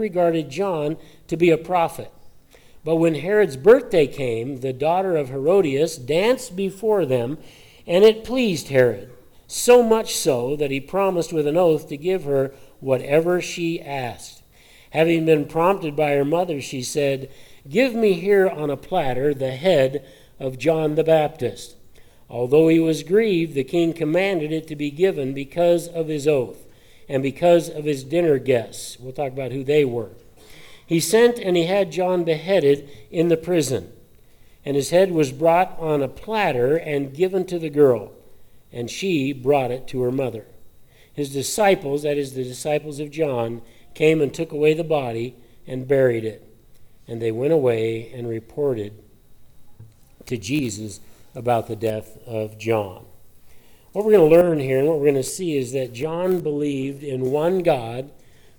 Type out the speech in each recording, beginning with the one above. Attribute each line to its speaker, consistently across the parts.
Speaker 1: regarded John to be a prophet. But when Herod's birthday came, the daughter of Herodias danced before them, and it pleased Herod, so much so that he promised with an oath to give her whatever she asked. Having been prompted by her mother, she said, Give me here on a platter the head of John the Baptist. Although he was grieved, the king commanded it to be given because of his oath and because of his dinner guests. We'll talk about who they were. He sent and he had John beheaded in the prison. And his head was brought on a platter and given to the girl, and she brought it to her mother. His disciples, that is, the disciples of John, came and took away the body and buried it. And they went away and reported to Jesus about the death of John. What we're going to learn here and what we're going to see is that John believed in one God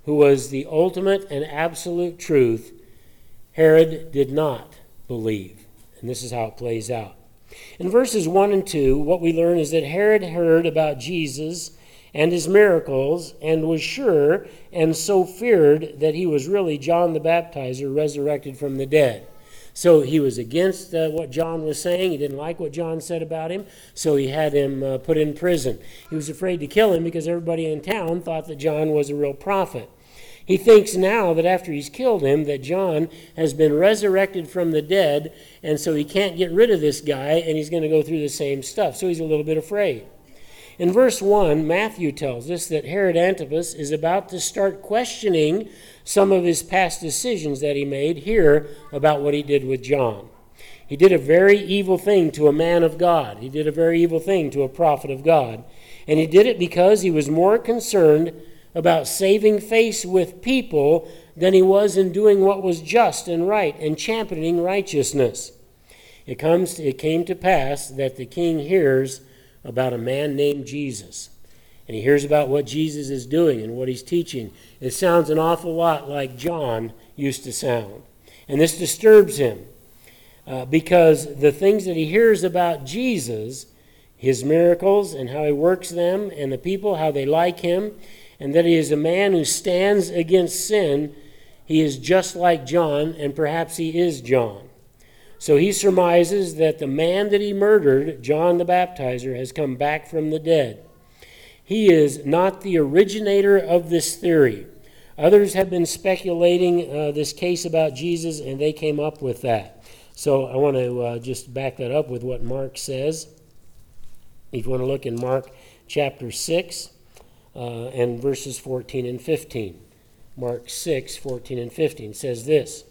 Speaker 1: who was the ultimate and absolute truth. Herod did not believe. And this is how it plays out. In verses 1 and 2, what we learn is that Herod heard about Jesus and his miracles and was sure and so feared that he was really John the Baptizer resurrected from the dead. So he was against uh, what John was saying. He didn't like what John said about him, so he had him uh, put in prison. He was afraid to kill him because everybody in town thought that John was a real prophet. He thinks now that after he's killed him, that John has been resurrected from the dead, and so he can't get rid of this guy, and he's going to go through the same stuff. So he's a little bit afraid. In verse 1, Matthew tells us that Herod Antipas is about to start questioning some of his past decisions that he made here about what he did with John. He did a very evil thing to a man of God. He did a very evil thing to a prophet of God. And he did it because he was more concerned about saving face with people than he was in doing what was just and right and championing righteousness. It, comes it came to pass that the king hears about a man named Jesus. And he hears about what Jesus is doing and what he's teaching. It sounds an awful lot like John used to sound. And this disturbs him uh, because the things that he hears about Jesus, his miracles and how he works them, and the people, how they like him, and that he is a man who stands against sin, he is just like John, and perhaps he is John. So he surmises that the man that he murdered, John the Baptizer, has come back from the dead. He is not the originator of this theory. Others have been speculating uh, this case about Jesus, and they came up with that. So I want to uh, just back that up with what Mark says. If you want to look in Mark chapter 6 uh, and verses 14 and 15. Mark 6, 14 and 15 says this.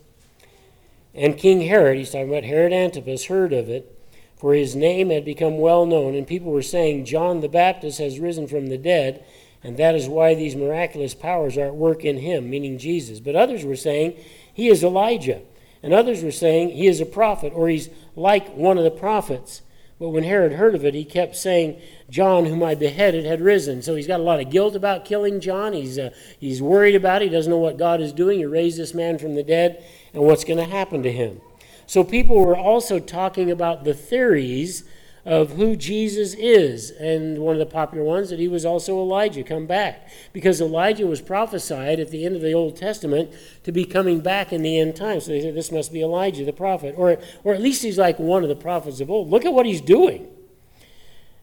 Speaker 1: And King Herod, he's talking about Herod Antipas, heard of it, for his name had become well known, and people were saying, John the Baptist has risen from the dead, and that is why these miraculous powers are at work in him, meaning Jesus. But others were saying, he is Elijah. And others were saying, he is a prophet, or he's like one of the prophets. But when Herod heard of it, he kept saying, John, whom I beheaded, had risen. So he's got a lot of guilt about killing John. He's, uh, he's worried about it. He doesn't know what God is doing. He raised this man from the dead and what's going to happen to him. So people were also talking about the theories of who Jesus is. And one of the popular ones that he was also Elijah, come back. Because Elijah was prophesied at the end of the Old Testament to be coming back in the end times. So they said this must be Elijah the prophet. Or, or at least he's like one of the prophets of old. Look at what he's doing.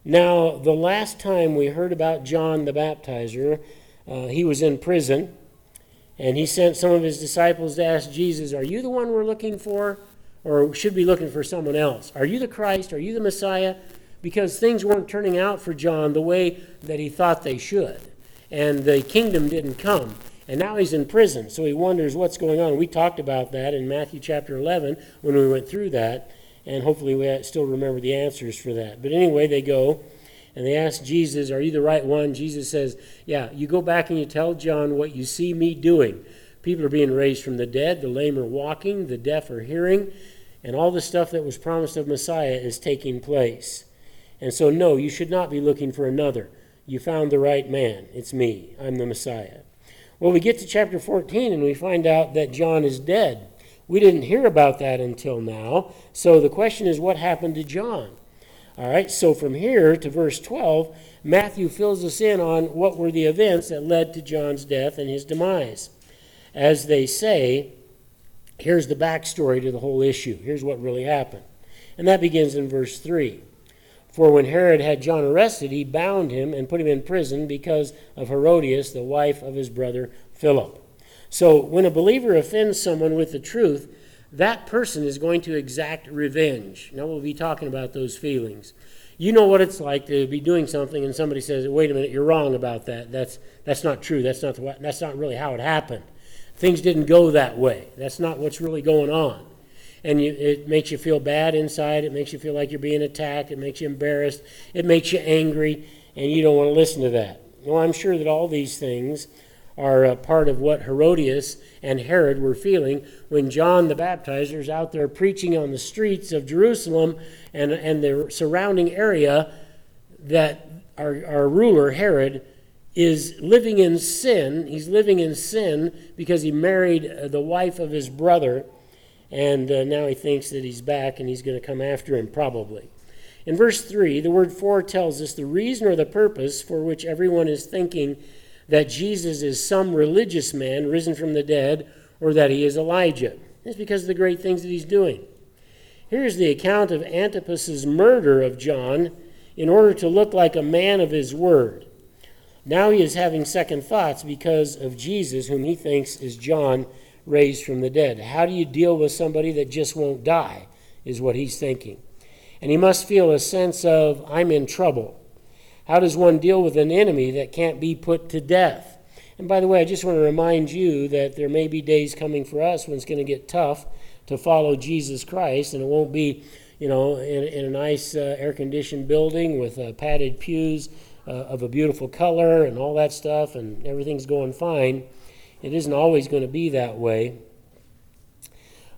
Speaker 1: Now, the last time we heard about John the Baptizer, uh, he was in prison. And he sent some of his disciples to ask Jesus, Are you the one we're looking for? Or should be looking for someone else? Are you the Christ? Are you the Messiah? Because things weren't turning out for John the way that he thought they should. And the kingdom didn't come. And now he's in prison, so he wonders what's going on. We talked about that in Matthew chapter 11 when we went through that, and hopefully we still remember the answers for that. But anyway, they go and they ask Jesus, Are you the right one? Jesus says, Yeah, you go back and you tell John what you see me doing. People are being raised from the dead, the lame are walking, the deaf are hearing, and all the stuff that was promised of Messiah is taking place. And so, no, you should not be looking for another. You found the right man. It's me. I'm the Messiah. Well, we get to chapter 14 and we find out that John is dead. We didn't hear about that until now. So the question is, what happened to John? All right, so from here to verse 12, Matthew fills us in on what were the events that led to John's death and his demise. as they say, here's the backstory to the whole issue. Here's what really happened. And that begins in verse 3. For when Herod had John arrested, he bound him and put him in prison because of Herodias, the wife of his brother Philip. So when a believer offends someone with the truth, that person is going to exact revenge. Now we'll be talking about those feelings. You know what it's like to be doing something and somebody says, "Wait a minute, you're wrong about that. That's that's not true. That's not the, that's not really how it happened. Things didn't go that way. That's not what's really going on." and you, it makes you feel bad inside. It makes you feel like you're being attacked. It makes you embarrassed. It makes you angry, and you don't want to listen to that. Well, I'm sure that all these things are a part of what Herodias and Herod were feeling when John the Baptizer is out there preaching on the streets of Jerusalem and, and the surrounding area that our, our ruler, Herod, is living in sin. He's living in sin because he married the wife of his brother and uh, now he thinks that he's back and he's going to come after him, probably. In verse 3, the word for tells us the reason or the purpose for which everyone is thinking that Jesus is some religious man risen from the dead or that he is Elijah. It's because of the great things that he's doing. Here's the account of Antipas's murder of John in order to look like a man of his word. Now he is having second thoughts because of Jesus, whom he thinks is John raised from the dead. How do you deal with somebody that just won't die? Is what he's thinking. And he must feel a sense of, I'm in trouble. How does one deal with an enemy that can't be put to death? And by the way, I just want to remind you that there may be days coming for us when it's going to get tough to follow Jesus Christ, and it won't be, you know, in, in a nice uh, air conditioned building with uh, padded pews uh, of a beautiful color and all that stuff, and everything's going fine. It isn't always going to be that way.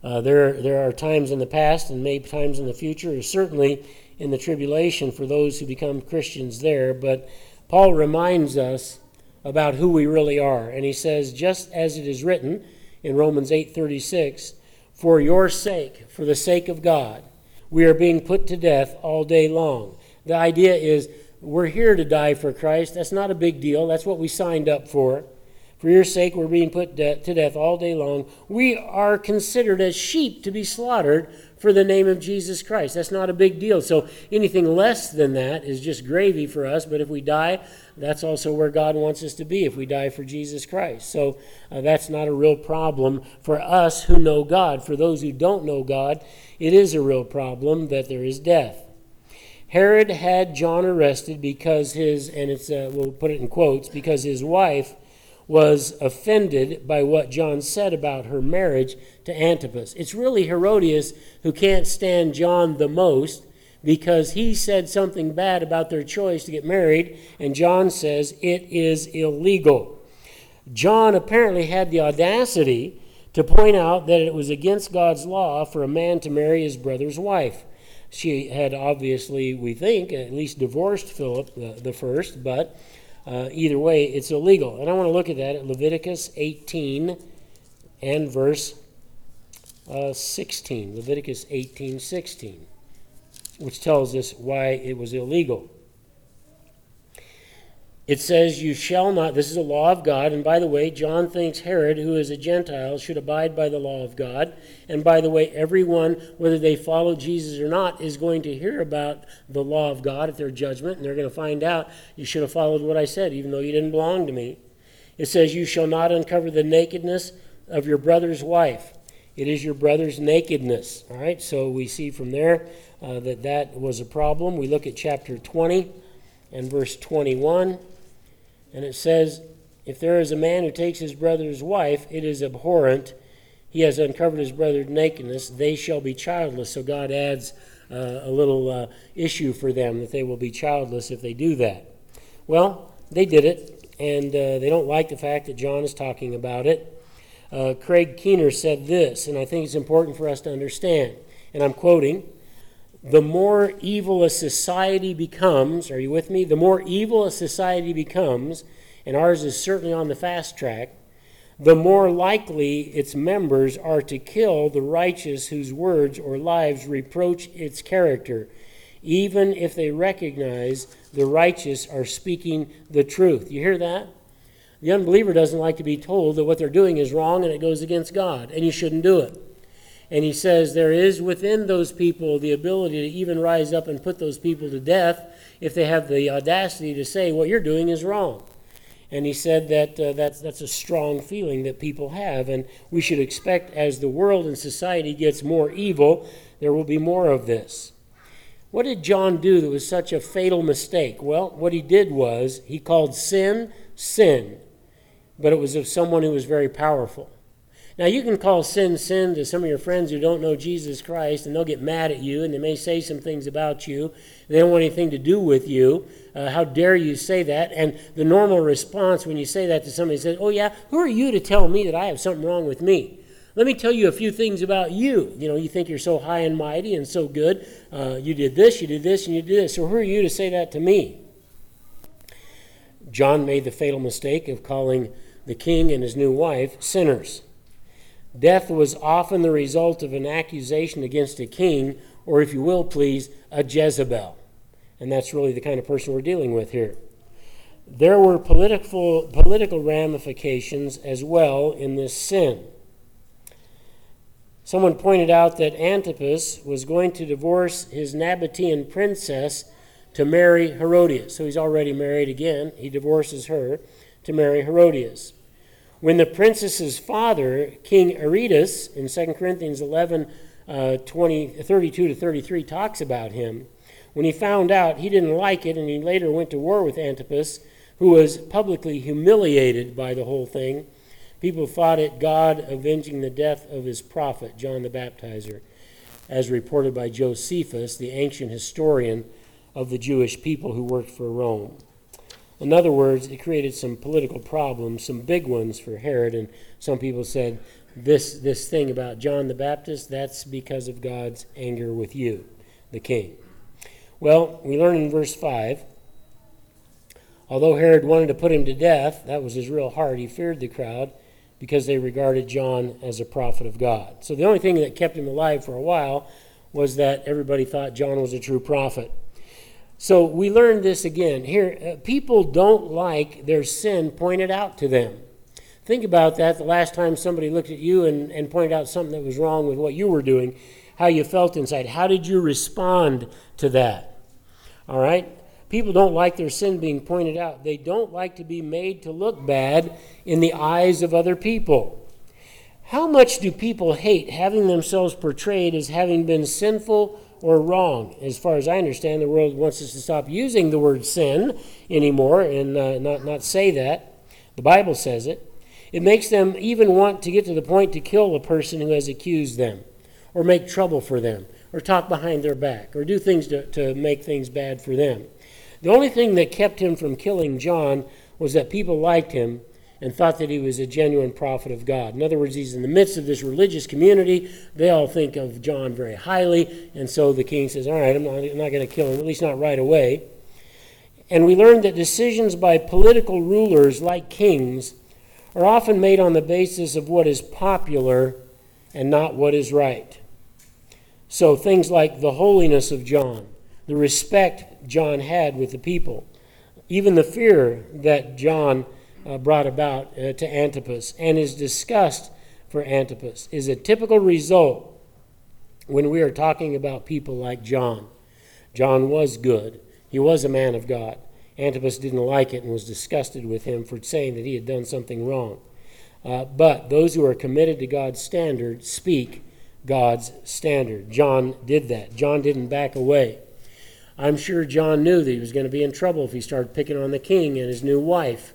Speaker 1: Uh, there, there are times in the past and maybe times in the future, certainly in the tribulation for those who become Christians there. But Paul reminds us about who we really are. And he says, just as it is written in Romans 8:36, for your sake, for the sake of God, we are being put to death all day long. The idea is we're here to die for Christ. That's not a big deal. That's what we signed up for. For your sake, we're being put de- to death all day long. We are considered as sheep to be slaughtered for the name of Jesus Christ. That's not a big deal. So anything less than that is just gravy for us. But if we die, that's also where God wants us to be, if we die for Jesus Christ. So uh, that's not a real problem for us who know God. For those who don't know God, it is a real problem that there is death. Herod had John arrested because his, and it's, uh, we'll put it in quotes, because his wife was offended by what John said about her marriage to Antipas. It's really Herodias who can't stand John the most because he said something bad about their choice to get married, and John says it is illegal. John apparently had the audacity to point out that it was against God's law for a man to marry his brother's wife. She had obviously, we think, at least divorced Philip the, the first, but uh, either way, it's illegal. And I want to look at that at Leviticus 18 and verse uh, 16. Leviticus 18, 16, which tells us why it was illegal. It says, You shall not, this is a law of God. And by the way, John thinks Herod, who is a Gentile, should abide by the law of God. And by the way, everyone, whether they follow Jesus or not, is going to hear about the law of God at their judgment. And they're going to find out, You should have followed what I said, even though you didn't belong to me. It says, You shall not uncover the nakedness of your brother's wife. It is your brother's nakedness. All right, so we see from there uh, that that was a problem. We look at chapter 20 and verse 21. And it says, If there is a man who takes his brother's wife, it is abhorrent. He has uncovered his brother's nakedness. They shall be childless. So God adds uh, a little uh, issue for them that they will be childless if they do that. Well, they did it, and uh, they don't like the fact that John is talking about it. Uh, Craig Keener said this, and I think it's important for us to understand. And I'm quoting the more evil a society becomes, are you with me? The more evil a society becomes, and ours is certainly on the fast track, the more likely its members are to kill the righteous whose words or lives reproach its character, even if they recognize the righteous are speaking the truth. You hear that? The unbeliever doesn't like to be told that what they're doing is wrong and it goes against God, and you shouldn't do it. And he says there is within those people the ability to even rise up and put those people to death if they have the audacity to say what you're doing is wrong. And he said that uh, that's, that's a strong feeling that people have. And we should expect as the world and society gets more evil, there will be more of this. What did John do that was such a fatal mistake? Well, what he did was he called sin, sin, but it was of someone who was very powerful. Now, you can call sin sin to some of your friends who don't know Jesus Christ, and they'll get mad at you, and they may say some things about you. They don't want anything to do with you. Uh, how dare you say that? And the normal response when you say that to somebody says, Oh, yeah, who are you to tell me that I have something wrong with me? Let me tell you a few things about you. You know, you think you're so high and mighty and so good. Uh, you did this, you did this, and you did this. So who are you to say that to me? John made the fatal mistake of calling the king and his new wife sinners. Death was often the result of an accusation against a king, or if you will, please, a Jezebel. And that's really the kind of person we're dealing with here. There were political, political ramifications as well in this sin. Someone pointed out that Antipas was going to divorce his Nabatean princess to marry Herodias. So he's already married again. He divorces her to marry Herodias. When the princess's father, King Aretas, in 2 Corinthians 11, uh, 20, 32 to 33, talks about him, when he found out, he didn't like it, and he later went to war with Antipas, who was publicly humiliated by the whole thing. People thought it God avenging the death of his prophet, John the Baptizer, as reported by Josephus, the ancient historian of the Jewish people who worked for Rome. In other words, it created some political problems, some big ones for Herod, and some people said, this, this thing about John the Baptist, that's because of God's anger with you, the king. Well, we learn in verse 5 although Herod wanted to put him to death, that was his real heart, he feared the crowd because they regarded John as a prophet of God. So the only thing that kept him alive for a while was that everybody thought John was a true prophet. So we learned this again. Here, uh, people don't like their sin pointed out to them. Think about that the last time somebody looked at you and, and pointed out something that was wrong with what you were doing, how you felt inside. How did you respond to that? All right? People don't like their sin being pointed out. They don't like to be made to look bad in the eyes of other people. How much do people hate having themselves portrayed as having been sinful or wrong. As far as I understand, the world wants us to stop using the word sin anymore and uh, not, not say that. The Bible says it. It makes them even want to get to the point to kill a person who has accused them, or make trouble for them, or talk behind their back, or do things to, to make things bad for them. The only thing that kept him from killing John was that people liked him and thought that he was a genuine prophet of God. In other words, he's in the midst of this religious community. They all think of John very highly, and so the king says, All right, I'm not, not going to kill him, at least not right away. And we learned that decisions by political rulers, like kings, are often made on the basis of what is popular and not what is right. So things like the holiness of John, the respect John had with the people, even the fear that John uh, brought about uh, to Antipas and his disgust for Antipas is a typical result when we are talking about people like John. John was good, he was a man of God. Antipas didn't like it and was disgusted with him for saying that he had done something wrong. Uh, but those who are committed to God's standard speak God's standard. John did that. John didn't back away. I'm sure John knew that he was going to be in trouble if he started picking on the king and his new wife.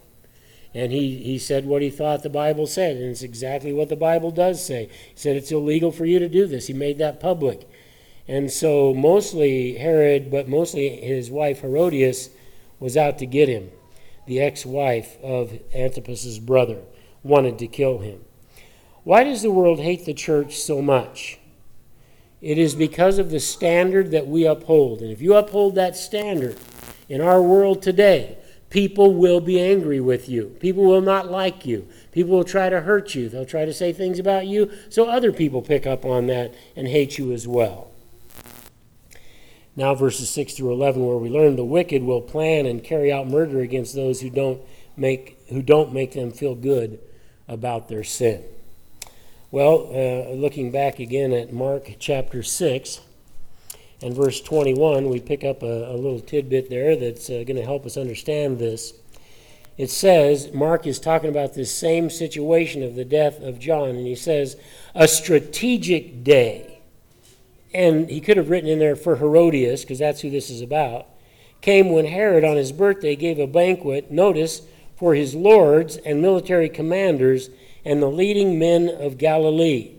Speaker 1: And he, he said what he thought the Bible said, and it's exactly what the Bible does say. He said it's illegal for you to do this. He made that public. And so, mostly Herod, but mostly his wife Herodias, was out to get him. The ex wife of Antipas's brother wanted to kill him. Why does the world hate the church so much? It is because of the standard that we uphold. And if you uphold that standard in our world today, people will be angry with you. People will not like you. People will try to hurt you. They'll try to say things about you, so other people pick up on that and hate you as well. Now, verses 6 through 11, where we learn the wicked will plan and carry out murder against those who don't make who don't make them feel good about their sin. Well, uh, looking back again at Mark chapter 6 and verse 21, we pick up a, a little tidbit there that's uh, going to help us understand this. It says, Mark is talking about this same situation of the death of John, and he says, a strategic day. And he could have written in there for Herodias, because that's who this is about, came when Herod on his birthday gave a banquet, notice, for his lords and military commanders and the leading men of Galilee.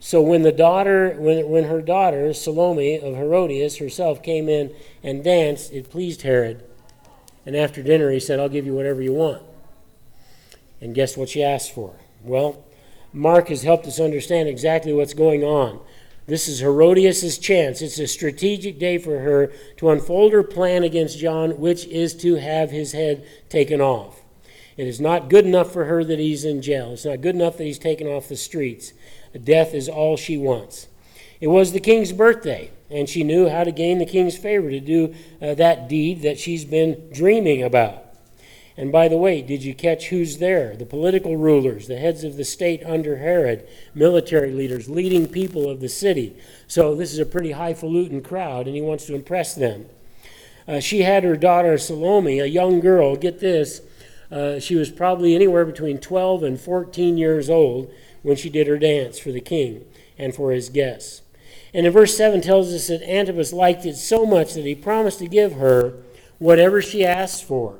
Speaker 1: So when the daughter, when, when her daughter, Salome of Herodias herself came in and danced, it pleased Herod. And after dinner, he said, I'll give you whatever you want. And guess what she asked for? Well, Mark has helped us understand exactly what's going on. This is Herodias' chance. It's a strategic day for her to unfold her plan against John, which is to have his head taken off. It is not good enough for her that he's in jail. It's not good enough that he's taken off the streets. Death is all she wants. It was the king's birthday, and she knew how to gain the king's favor to do uh, that deed that she's been dreaming about. And by the way, did you catch who's there? The political rulers, the heads of the state under Herod, military leaders, leading people of the city. So this is a pretty highfalutin crowd, and he wants to impress them. Uh, she had her daughter Salome, a young girl. Get this. Uh, she was probably anywhere between 12 and 14 years old when she did her dance for the king and for his guests. And in verse 7 tells us that Antipas liked it so much that he promised to give her whatever she asked for.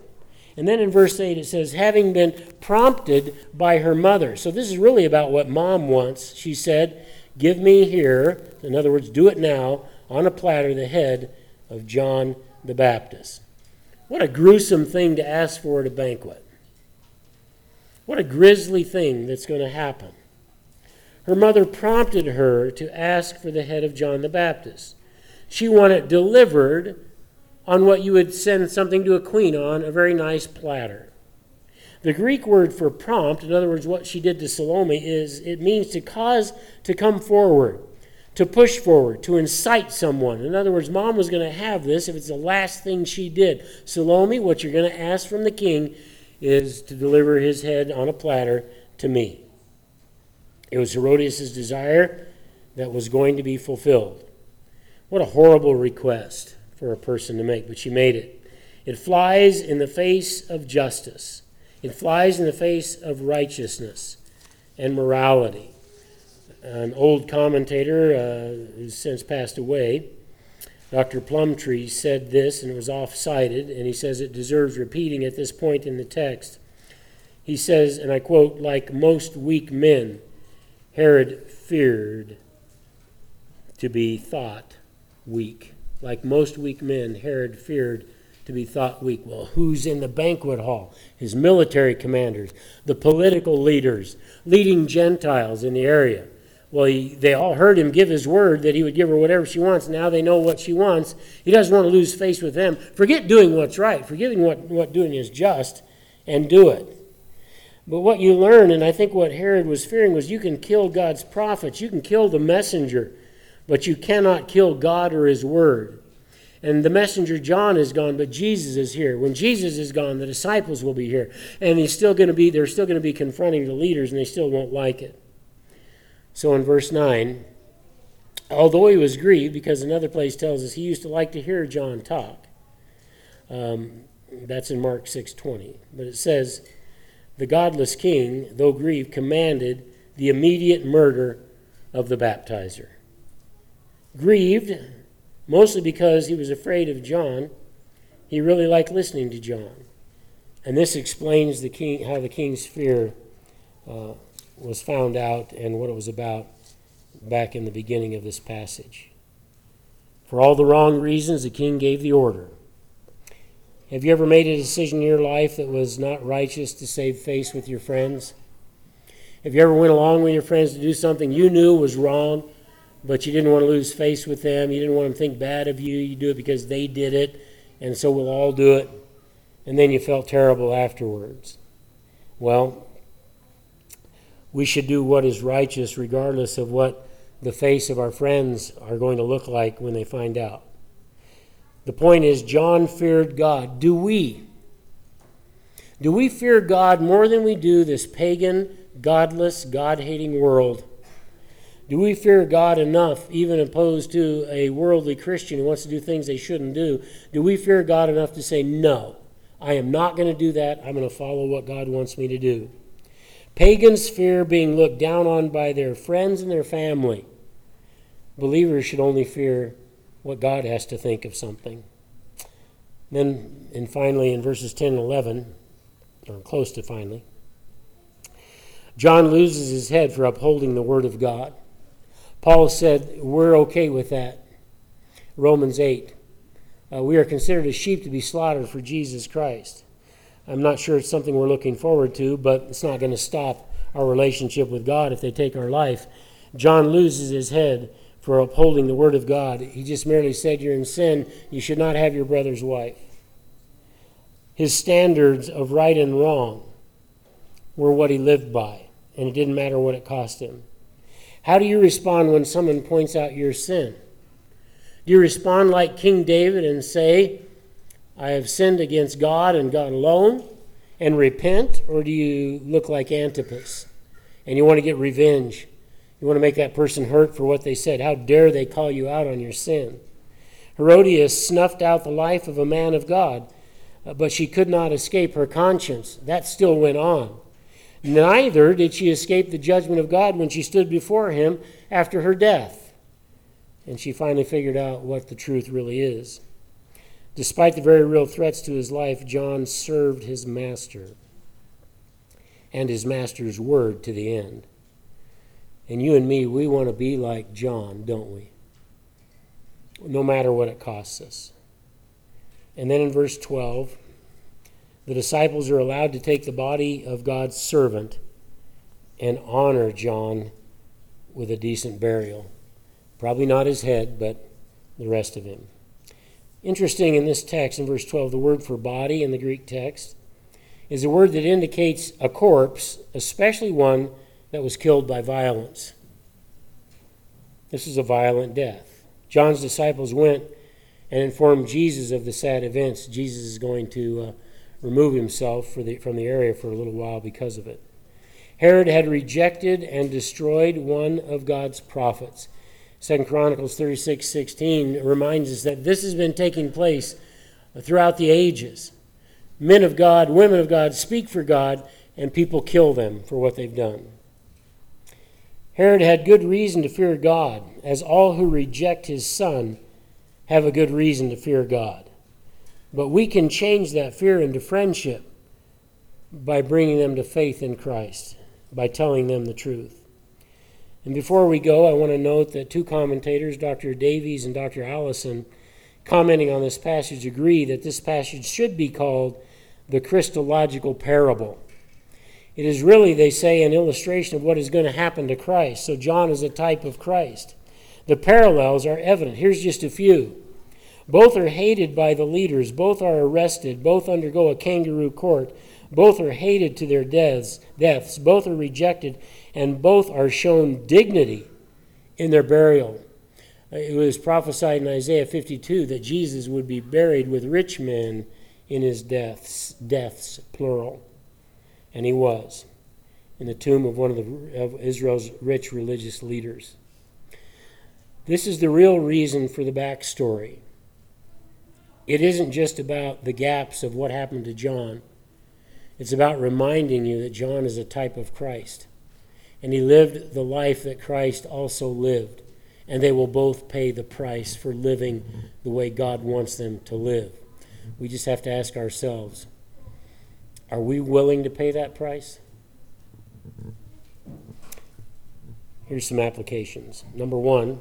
Speaker 1: And then in verse 8 it says, having been prompted by her mother. So this is really about what mom wants. She said, Give me here, in other words, do it now, on a platter, the head of John the Baptist. What a gruesome thing to ask for at a banquet. What a grisly thing that's going to happen. Her mother prompted her to ask for the head of John the Baptist. She wanted delivered on what you would send something to a queen on, a very nice platter. The Greek word for prompt, in other words, what she did to Salome, is it means to cause to come forward, to push forward, to incite someone. In other words, mom was going to have this if it's the last thing she did. Salome, what you're going to ask from the king is to deliver his head on a platter to me. It was Herodias' desire that was going to be fulfilled. What a horrible request for a person to make, but she made it. It flies in the face of justice, it flies in the face of righteousness and morality. An old commentator uh, who's since passed away, Dr. Plumptre, said this, and it was off cited, and he says it deserves repeating at this point in the text. He says, and I quote, like most weak men, Herod feared to be thought weak. Like most weak men, Herod feared to be thought weak. Well, who's in the banquet hall? His military commanders, the political leaders, leading Gentiles in the area. Well, he, they all heard him give his word that he would give her whatever she wants. Now they know what she wants. He doesn't want to lose face with them. Forget doing what's right, forgetting what, what doing is just, and do it. But what you learn, and I think what Herod was fearing, was you can kill God's prophets, you can kill the messenger but you cannot kill God or His Word. And the messenger John is gone, but Jesus is here. When Jesus is gone, the disciples will be here. And he's still going to be, they're still going to be confronting the leaders, and they still won't like it. So in verse 9, although he was grieved, because another place tells us he used to like to hear John talk. Um, that's in Mark 6:20. But it says, the godless king, though grieved, commanded the immediate murder of the baptizer grieved, mostly because he was afraid of John. He really liked listening to John. And this explains the king, how the king's fear uh, was found out and what it was about back in the beginning of this passage. For all the wrong reasons, the king gave the order. Have you ever made a decision in your life that was not righteous to save face with your friends? Have you ever went along with your friends to do something you knew was wrong but you didn't want to lose face with them. You didn't want them to think bad of you. You do it because they did it, and so we'll all do it. And then you felt terrible afterwards. Well, we should do what is righteous regardless of what the face of our friends are going to look like when they find out. The point is, John feared God. Do we? Do we fear God more than we do this pagan, godless, God hating world? Do we fear God enough, even opposed to a worldly Christian who wants to do things they shouldn't do? Do we fear God enough to say, No, I am not going to do that. I'm going to follow what God wants me to do? Pagans fear being looked down on by their friends and their family. Believers should only fear what God has to think of something. Then, and finally, in verses 10 and 11, or close to finally, John loses his head for upholding the Word of God. Paul said, We're okay with that. Romans 8. Uh, we are considered as sheep to be slaughtered for Jesus Christ. I'm not sure it's something we're looking forward to, but it's not going to stop our relationship with God if they take our life. John loses his head for upholding the Word of God. He just merely said, You're in sin. You should not have your brother's wife. His standards of right and wrong were what he lived by, and it didn't matter what it cost him. How do you respond when someone points out your sin? Do you respond like King David and say, I have sinned against God and God alone, and repent? Or do you look like Antipas and you want to get revenge? You want to make that person hurt for what they said. How dare they call you out on your sin? Herodias snuffed out the life of a man of God, uh, but she could not escape her conscience. That still went on. Neither did she escape the judgment of God when she stood before him after her death. And she finally figured out what the truth really is. Despite the very real threats to his life, John served his master and his master's word to the end. And you and me, we want to be like John, don't we? No matter what it costs us. And then in verse 12, the disciples are allowed to take the body of God's servant and honor John with a decent burial. Probably not his head, but the rest of him. Interesting in this text, in verse 12, the word for body in the Greek text is a word that indicates a corpse, especially one that was killed by violence. This is a violent death. John's disciples went and informed Jesus of the sad events. Jesus is going to uh, remove himself the, from the area for a little while because of it. Herod had rejected and destroyed one of God's prophets. 2 Chronicles 36 16 reminds us that this has been taking place throughout the ages. Men of God, women of God speak for God, and people kill them for what they've done. Herod had good reason to fear God, as all who reject his son have a good reason to fear God. But we can change that fear into friendship by bringing them to faith in Christ, by telling them the truth. And before we go, I want to note that two commentators, Dr. Davies and Dr. Allison, commenting on this passage, agree that this passage should be called the Christological parable. It is really, they say, an illustration of what is going to happen to Christ. So John is a type of Christ. The parallels are evident. Here's just a few. Both are hated by the leaders, both are arrested, both undergo a kangaroo court, both are hated to their deaths, deaths, both are rejected, and both are shown dignity in their burial. Uh, it was prophesied in Isaiah 52 that Jesus would be buried with rich men in his deaths, deaths plural and he was, in the tomb of one of, the, of Israel's rich religious leaders. This is the real reason for the backstory. It isn't just about the gaps of what happened to John. It's about reminding you that John is a type of Christ. And he lived the life that Christ also lived. And they will both pay the price for living the way God wants them to live. We just have to ask ourselves are we willing to pay that price? Here's some applications. Number one,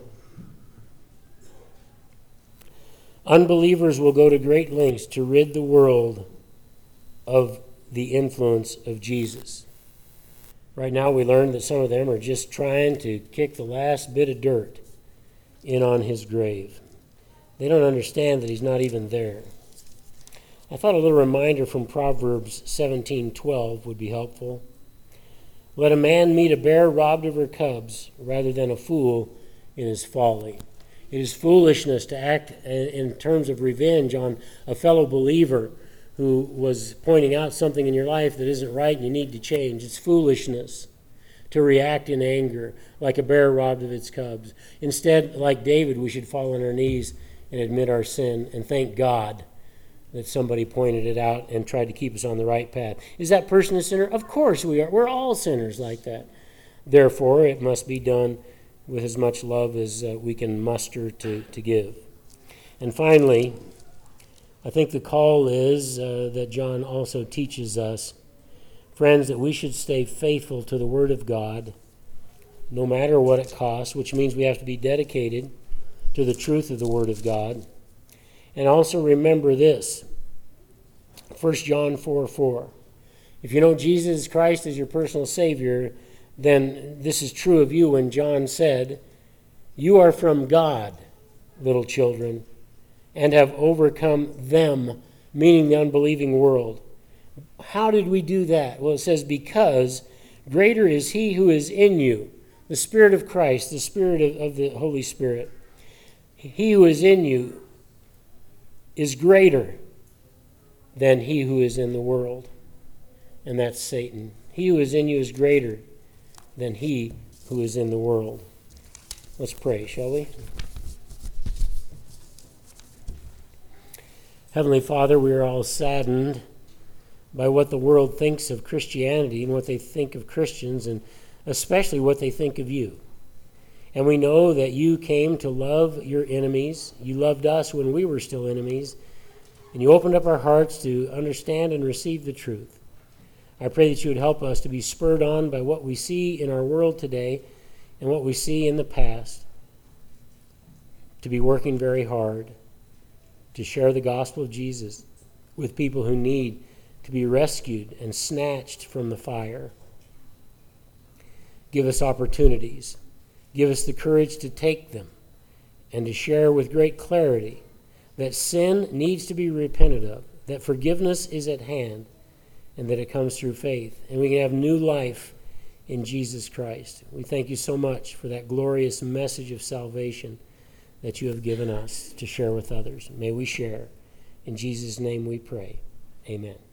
Speaker 1: unbelievers will go to great lengths to rid the world of the influence of Jesus. Right now, we learn that some of them are just trying to kick the last bit of dirt in on his grave. They don't understand that he's not even there. I thought a little reminder from Proverbs 17:12 would be helpful. Let a man meet a bear robbed of her cubs rather than a fool in his folly. It is foolishness to act in terms of revenge on a fellow believer who was pointing out something in your life that isn't right and you need to change. It's foolishness to react in anger like a bear robbed of its cubs. Instead, like David, we should fall on our knees and admit our sin and thank God that somebody pointed it out and tried to keep us on the right path. Is that person a sinner? Of course we are. We're all sinners like that. Therefore, it must be done with as much love as uh, we can muster to, to give. And finally, I think the call is uh, that John also teaches us, friends, that we should stay faithful to the Word of God no matter what it costs, which means we have to be dedicated to the truth of the Word of God. And also remember this 1 John 4 4. If you know Jesus Christ as your personal Savior, then this is true of you when John said, You are from God, little children, and have overcome them, meaning the unbelieving world. How did we do that? Well, it says, Because greater is He who is in you, the Spirit of Christ, the Spirit of, of the Holy Spirit. He who is in you is greater than he who is in the world, and that's Satan. He who is in you is greater than he who is in the world. Let's pray, shall we? Heavenly Father, we are all saddened by what the world thinks of Christianity and what they think of Christians, and especially what they think of you. And we know that you came to love your enemies. You loved us when we were still enemies. And you opened up our hearts to understand and receive the truth. I pray that you would help us to be spurred on by what we see in our world today and what we see in the past, to be working very hard to share the gospel of Jesus with people who need to be rescued and snatched from the fire. Give us opportunities Give us the courage to take them and to share with great clarity that sin needs to be repented of, that forgiveness is at hand, and that it comes through faith. And we can have new life in Jesus Christ. We thank you so much for that glorious message of salvation that you have given us to share with others. May we share. In Jesus' name we pray. Amen.